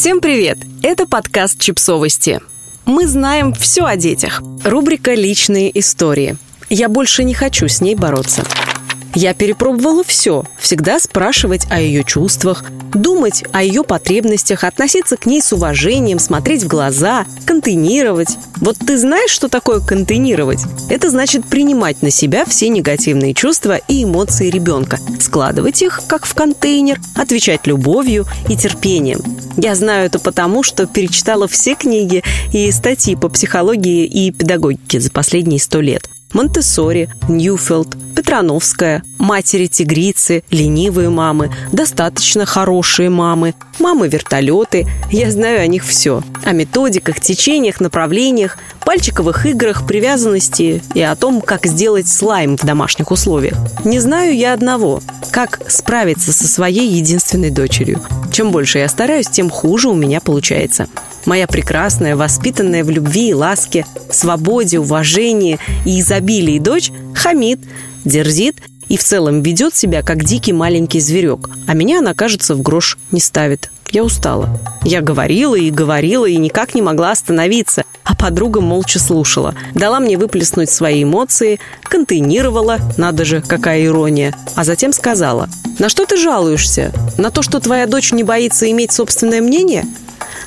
Всем привет! Это подкаст «Чипсовости». Мы знаем все о детях. Рубрика «Личные истории». Я больше не хочу с ней бороться. Я перепробовала все. Всегда спрашивать о ее чувствах, думать о ее потребностях, относиться к ней с уважением, смотреть в глаза, контейнировать. Вот ты знаешь, что такое контейнировать? Это значит принимать на себя все негативные чувства и эмоции ребенка, складывать их, как в контейнер, отвечать любовью и терпением. Я знаю это потому, что перечитала все книги и статьи по психологии и педагогике за последние сто лет. Монтессори, Ньюфилд, Петрановская, матери-тигрицы, ленивые мамы, достаточно хорошие мамы, мамы-вертолеты. Я знаю о них все. О методиках, течениях, направлениях, пальчиковых играх, привязанности и о том, как сделать слайм в домашних условиях. Не знаю я одного – как справиться со своей единственной дочерью. Чем больше я стараюсь, тем хуже у меня получается. Моя прекрасная, воспитанная в любви и ласке, свободе, уважении и изобилии дочь хамит, дерзит и в целом ведет себя как дикий маленький зверек, а меня она, кажется, в грош не ставит. Я устала. Я говорила и говорила и никак не могла остановиться, подруга молча слушала. Дала мне выплеснуть свои эмоции, контейнировала, надо же, какая ирония, а затем сказала, «На что ты жалуешься? На то, что твоя дочь не боится иметь собственное мнение?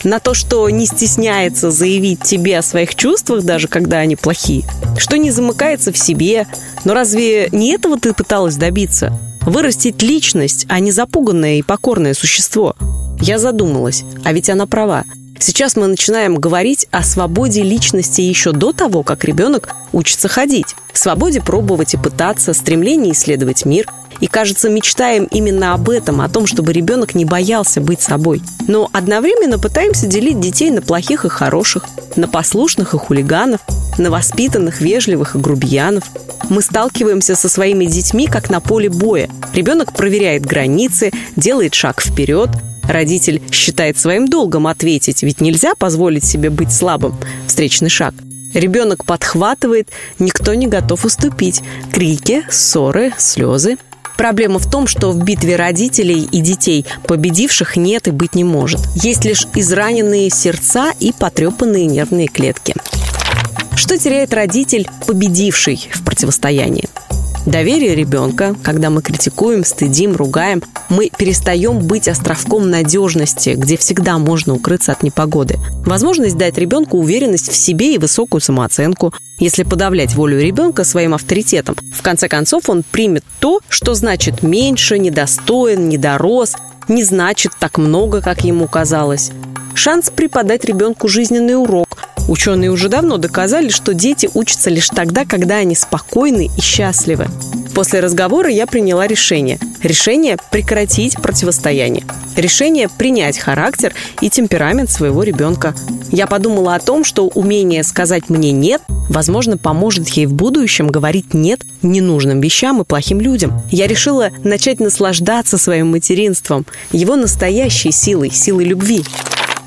на то, что не стесняется заявить тебе о своих чувствах, даже когда они плохие, что не замыкается в себе. Но разве не этого ты пыталась добиться? Вырастить личность, а не запуганное и покорное существо. Я задумалась, а ведь она права. Сейчас мы начинаем говорить о свободе личности еще до того, как ребенок учится ходить. Свободе пробовать и пытаться, стремлении исследовать мир – и, кажется, мечтаем именно об этом, о том, чтобы ребенок не боялся быть собой. Но одновременно пытаемся делить детей на плохих и хороших, на послушных и хулиганов, на воспитанных, вежливых и грубиянов. Мы сталкиваемся со своими детьми, как на поле боя. Ребенок проверяет границы, делает шаг вперед, Родитель считает своим долгом ответить, ведь нельзя позволить себе быть слабым. Встречный шаг. Ребенок подхватывает, никто не готов уступить. Крики, ссоры, слезы. Проблема в том, что в битве родителей и детей победивших нет и быть не может. Есть лишь израненные сердца и потрепанные нервные клетки. Что теряет родитель, победивший в противостоянии? Доверие ребенка, когда мы критикуем, стыдим, ругаем, мы перестаем быть островком надежности, где всегда можно укрыться от непогоды. Возможность дать ребенку уверенность в себе и высокую самооценку. Если подавлять волю ребенка своим авторитетом, в конце концов он примет то, что значит меньше, недостоин, недорос, не значит так много, как ему казалось. Шанс преподать ребенку жизненный урок, Ученые уже давно доказали, что дети учатся лишь тогда, когда они спокойны и счастливы. После разговора я приняла решение. Решение прекратить противостояние. Решение принять характер и темперамент своего ребенка. Я подумала о том, что умение сказать мне «нет» возможно, поможет ей в будущем говорить «нет» ненужным вещам и плохим людям. Я решила начать наслаждаться своим материнством, его настоящей силой, силой любви.